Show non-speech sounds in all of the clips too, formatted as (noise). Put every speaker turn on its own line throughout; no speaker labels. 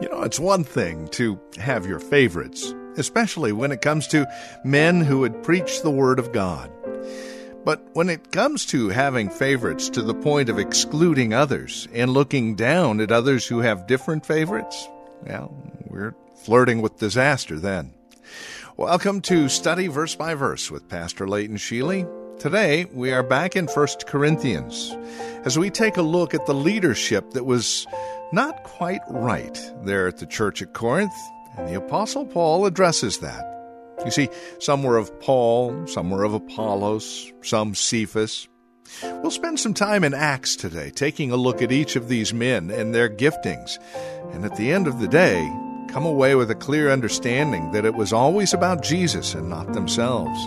You know, it's one thing to have your favorites, especially when it comes to men who would preach the Word of God. But when it comes to having favorites to the point of excluding others and looking down at others who have different favorites, well, we're flirting with disaster then. Welcome to Study Verse by Verse with Pastor Leighton Sheely. Today, we are back in 1 Corinthians as we take a look at the leadership that was not quite right there at the church at Corinth, and the Apostle Paul addresses that. You see, some were of Paul, some were of Apollos, some Cephas. We'll spend some time in Acts today, taking a look at each of these men and their giftings, and at the end of the day, come away with a clear understanding that it was always about Jesus and not themselves.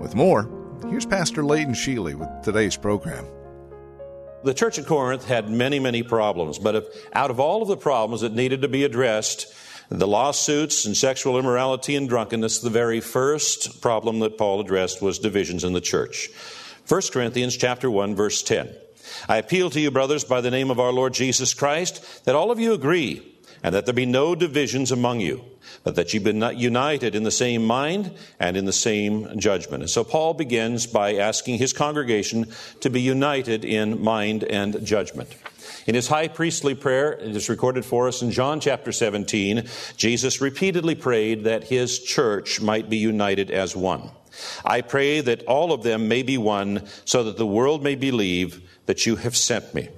With more, here's Pastor Leighton Sheely with today's program.
The church at Corinth had many, many problems, but if, out of all of the problems that needed to be addressed, the lawsuits and sexual immorality and drunkenness, the very first problem that Paul addressed was divisions in the church. 1 Corinthians chapter 1 verse 10. I appeal to you brothers by the name of our Lord Jesus Christ that all of you agree and that there be no divisions among you, but that you be united in the same mind and in the same judgment. And so Paul begins by asking his congregation to be united in mind and judgment. In his high priestly prayer, it is recorded for us in John chapter 17, Jesus repeatedly prayed that his church might be united as one. I pray that all of them may be one, so that the world may believe that you have sent me.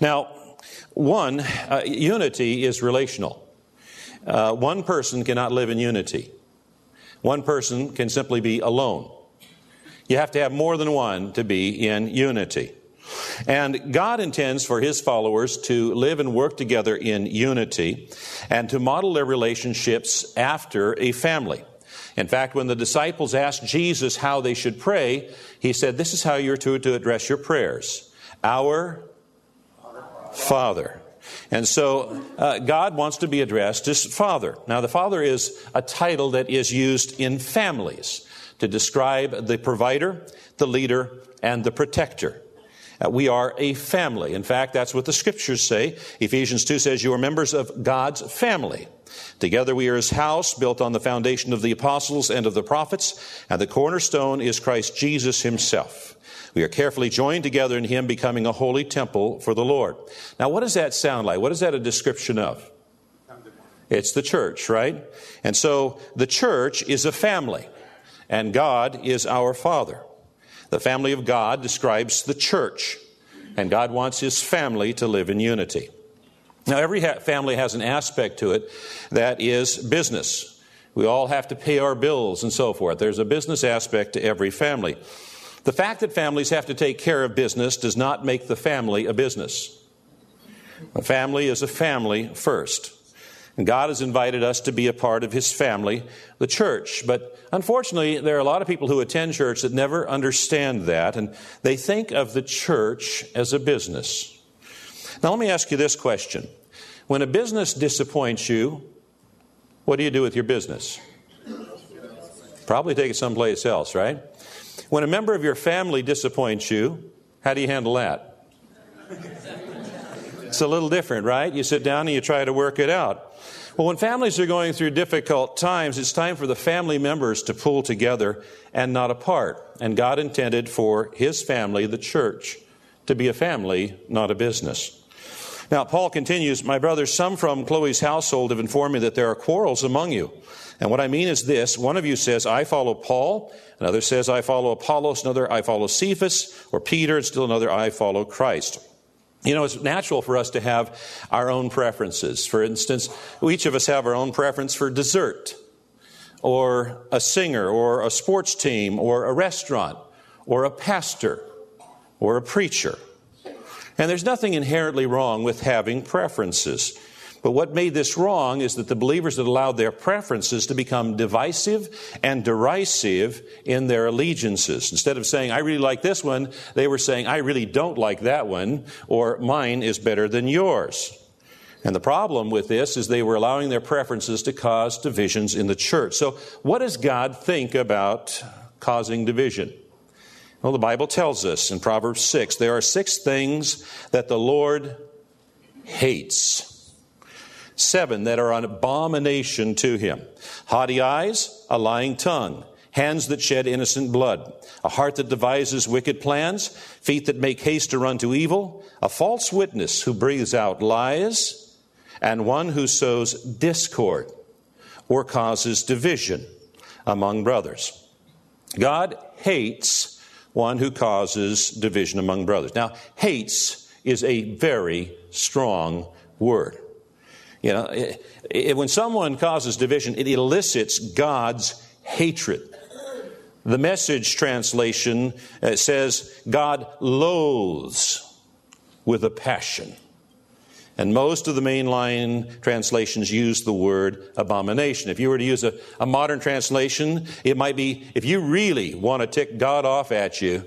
Now, one, uh, unity is relational. Uh, one person cannot live in unity. One person can simply be alone. You have to have more than one to be in unity. And God intends for His followers to live and work together in unity and to model their relationships after a family. In fact, when the disciples asked Jesus how they should pray, He said, This is how you're to, to address your prayers. Our Father. And so uh, God wants to be addressed as Father. Now, the Father is a title that is used in families to describe the provider, the leader, and the protector. We are a family. In fact, that's what the scriptures say. Ephesians 2 says, You are members of God's family. Together we are his house, built on the foundation of the apostles and of the prophets, and the cornerstone is Christ Jesus himself. We are carefully joined together in Him, becoming a holy temple for the Lord. Now, what does that sound like? What is that a description of? It's the church, right? And so the church is a family, and God is our Father. The family of God describes the church, and God wants His family to live in unity. Now, every family has an aspect to it that is business. We all have to pay our bills and so forth. There's a business aspect to every family. The fact that families have to take care of business does not make the family a business. A family is a family first. God has invited us to be a part of His family, the church. But unfortunately, there are a lot of people who attend church that never understand that, and they think of the church as a business. Now, let me ask you this question When a business disappoints you, what do you do with your business? Probably take it someplace else, right? When a member of your family disappoints you, how do you handle that? It's a little different, right? You sit down and you try to work it out. Well, when families are going through difficult times, it's time for the family members to pull together and not apart. And God intended for His family, the church, to be a family, not a business. Now, Paul continues, My brothers, some from Chloe's household have informed me that there are quarrels among you. And what I mean is this one of you says, I follow Paul, another says, I follow Apollos, another, I follow Cephas or Peter, and still another, I follow Christ. You know, it's natural for us to have our own preferences. For instance, each of us have our own preference for dessert, or a singer, or a sports team, or a restaurant, or a pastor, or a preacher. And there's nothing inherently wrong with having preferences. But what made this wrong is that the believers had allowed their preferences to become divisive and derisive in their allegiances. Instead of saying, I really like this one, they were saying, I really don't like that one, or mine is better than yours. And the problem with this is they were allowing their preferences to cause divisions in the church. So, what does God think about causing division? Well, the Bible tells us in Proverbs 6 there are six things that the Lord hates seven that are an abomination to him haughty eyes, a lying tongue, hands that shed innocent blood, a heart that devises wicked plans, feet that make haste to run to evil, a false witness who breathes out lies, and one who sows discord or causes division among brothers. God hates one who causes division among brothers. Now, hates is a very strong word. You know, it, it, when someone causes division, it elicits God's hatred. The message translation uh, says, God loathes with a passion. And most of the mainline translations use the word abomination. If you were to use a, a modern translation, it might be if you really want to tick God off at you,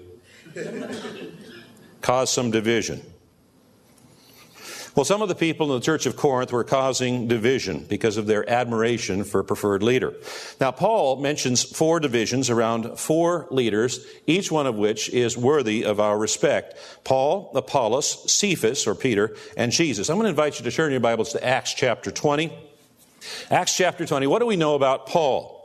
(laughs) cause some division. Well, some of the people in the church of Corinth were causing division because of their admiration for a preferred leader. Now, Paul mentions four divisions around four leaders, each one of which is worthy of our respect Paul, Apollos, Cephas, or Peter, and Jesus. I'm going to invite you to turn your Bibles to Acts chapter 20. Acts chapter 20. What do we know about Paul?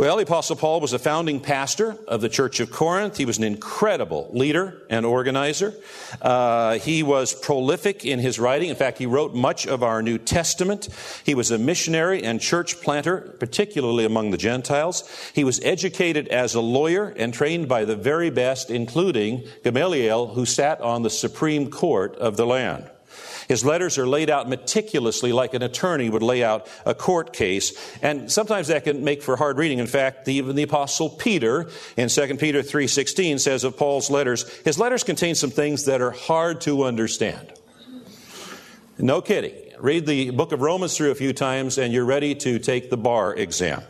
Well, the Apostle Paul was a founding pastor of the Church of Corinth. He was an incredible leader and organizer. Uh, he was prolific in his writing. In fact, he wrote much of our New Testament. He was a missionary and church planter, particularly among the Gentiles. He was educated as a lawyer and trained by the very best, including Gamaliel, who sat on the Supreme Court of the land. His letters are laid out meticulously like an attorney would lay out a court case. And sometimes that can make for hard reading. In fact, even the apostle Peter in 2 Peter 3:16 says of Paul's letters, his letters contain some things that are hard to understand. No kidding. Read the book of Romans through a few times and you're ready to take the bar exam.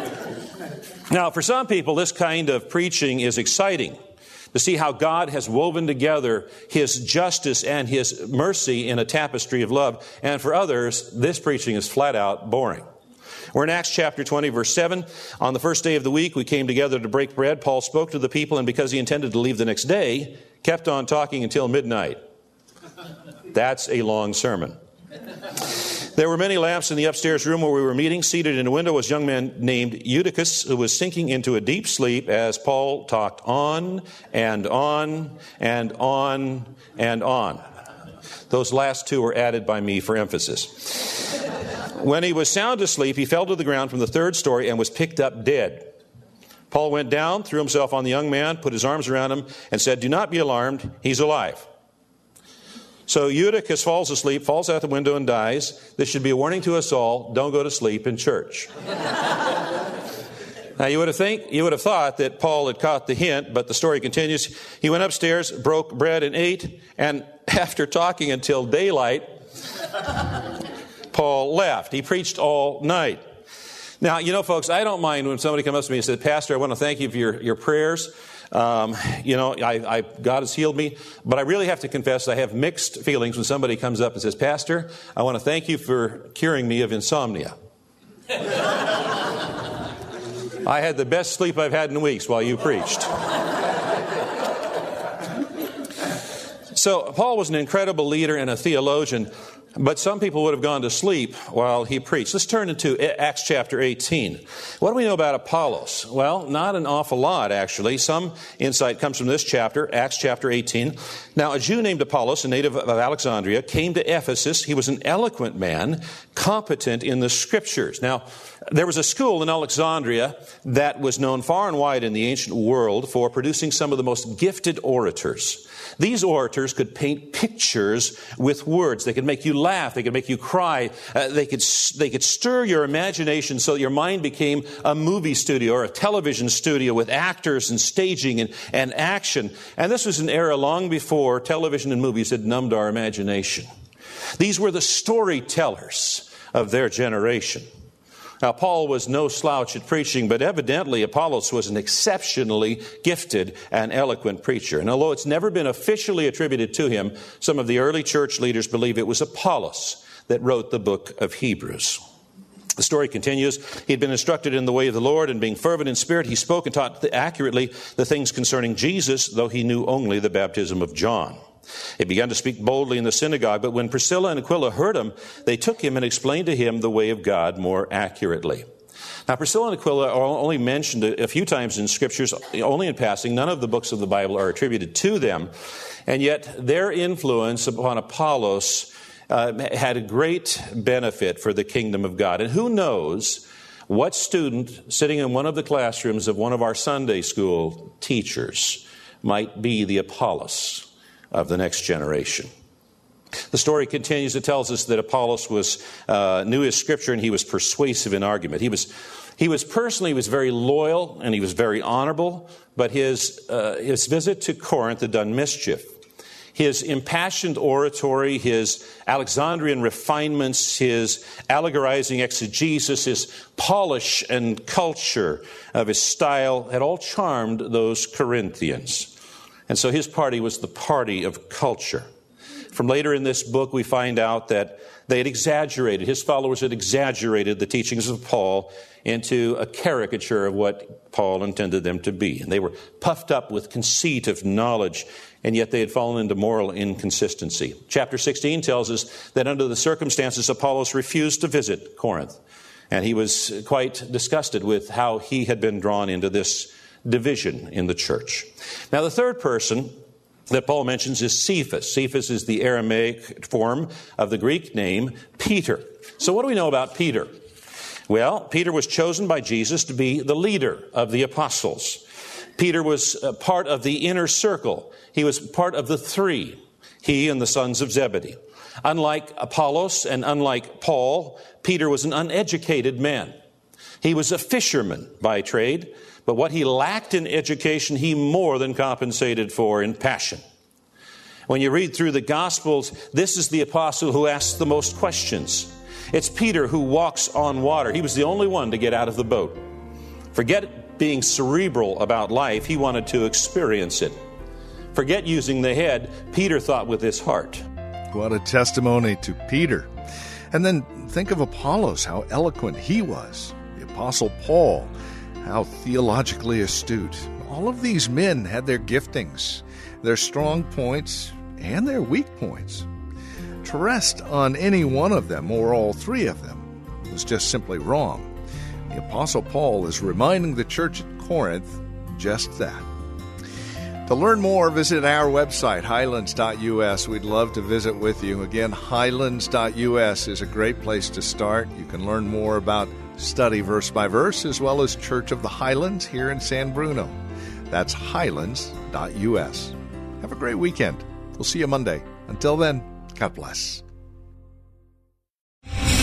(laughs) now, for some people, this kind of preaching is exciting to see how God has woven together His justice and His mercy in a tapestry of love. And for others, this preaching is flat out boring. We're in Acts chapter 20, verse 7. On the first day of the week, we came together to break bread. Paul spoke to the people, and because he intended to leave the next day, kept on talking until midnight. That's a long sermon. There were many lamps in the upstairs room where we were meeting. Seated in a window was a young man named Eutychus who was sinking into a deep sleep as Paul talked on and on and on and on. Those last two were added by me for emphasis. When he was sound asleep, he fell to the ground from the third story and was picked up dead. Paul went down, threw himself on the young man, put his arms around him, and said, Do not be alarmed, he's alive. So Eutychus falls asleep, falls out the window, and dies. This should be a warning to us all don't go to sleep in church. (laughs) now, you would, have think, you would have thought that Paul had caught the hint, but the story continues. He went upstairs, broke bread, and ate, and (laughs) after talking until daylight, (laughs) Paul left. He preached all night. Now, you know, folks, I don't mind when somebody comes up to me and says, Pastor, I want to thank you for your, your prayers. Um, you know, I, I, God has healed me, but I really have to confess I have mixed feelings when somebody comes up and says, Pastor, I want to thank you for curing me of insomnia. (laughs) I had the best sleep I've had in weeks while you preached. So, Paul was an incredible leader and a theologian. But some people would have gone to sleep while he preached. Let's turn into Acts chapter 18. What do we know about Apollos? Well, not an awful lot, actually. Some insight comes from this chapter, Acts chapter 18. Now, a Jew named Apollos, a native of Alexandria, came to Ephesus. He was an eloquent man, competent in the scriptures. Now, there was a school in Alexandria that was known far and wide in the ancient world for producing some of the most gifted orators. These orators could paint pictures with words. They could make you laugh. They could make you cry. Uh, they, could, they could stir your imagination so that your mind became a movie studio or a television studio with actors and staging and, and action. And this was an era long before television and movies had numbed our imagination. These were the storytellers of their generation. Now, Paul was no slouch at preaching, but evidently Apollos was an exceptionally gifted and eloquent preacher. And although it's never been officially attributed to him, some of the early church leaders believe it was Apollos that wrote the book of Hebrews. The story continues. He had been instructed in the way of the Lord, and being fervent in spirit, he spoke and taught accurately the things concerning Jesus, though he knew only the baptism of John. He began to speak boldly in the synagogue, but when Priscilla and Aquila heard him, they took him and explained to him the way of God more accurately. Now, Priscilla and Aquila are only mentioned a few times in scriptures, only in passing. None of the books of the Bible are attributed to them. And yet, their influence upon Apollos uh, had a great benefit for the kingdom of God. And who knows what student sitting in one of the classrooms of one of our Sunday school teachers might be the Apollos of the next generation. The story continues. It tells us that Apollos was uh, knew his scripture and he was persuasive in argument. He was he was personally he was very loyal and he was very honorable, but his uh, his visit to Corinth had done mischief. His impassioned oratory, his Alexandrian refinements, his allegorizing exegesis, his polish and culture of his style had all charmed those Corinthians. And so his party was the party of culture. From later in this book, we find out that they had exaggerated, his followers had exaggerated the teachings of Paul into a caricature of what Paul intended them to be. And they were puffed up with conceit of knowledge, and yet they had fallen into moral inconsistency. Chapter 16 tells us that under the circumstances, Apollos refused to visit Corinth. And he was quite disgusted with how he had been drawn into this division in the church. Now, the third person that Paul mentions is Cephas. Cephas is the Aramaic form of the Greek name Peter. So, what do we know about Peter? Well, Peter was chosen by Jesus to be the leader of the apostles. Peter was uh, part of the inner circle. He was part of the three, he and the sons of Zebedee. Unlike Apollos and unlike Paul, Peter was an uneducated man. He was a fisherman by trade, but what he lacked in education, he more than compensated for in passion. When you read through the Gospels, this is the apostle who asks the most questions. It's Peter who walks on water. He was the only one to get out of the boat. Forget being cerebral about life, he wanted to experience it. Forget using the head, Peter thought with his heart.
What a testimony to Peter. And then think of Apollos, how eloquent he was. Apostle Paul, how theologically astute. All of these men had their giftings, their strong points, and their weak points. To rest on any one of them or all three of them was just simply wrong. The Apostle Paul is reminding the church at Corinth just that. To learn more, visit our website, highlands.us. We'd love to visit with you. Again, highlands.us is a great place to start. You can learn more about study verse by verse, as well as Church of the Highlands here in San Bruno. That's highlands.us. Have a great weekend. We'll see you Monday. Until then, God bless.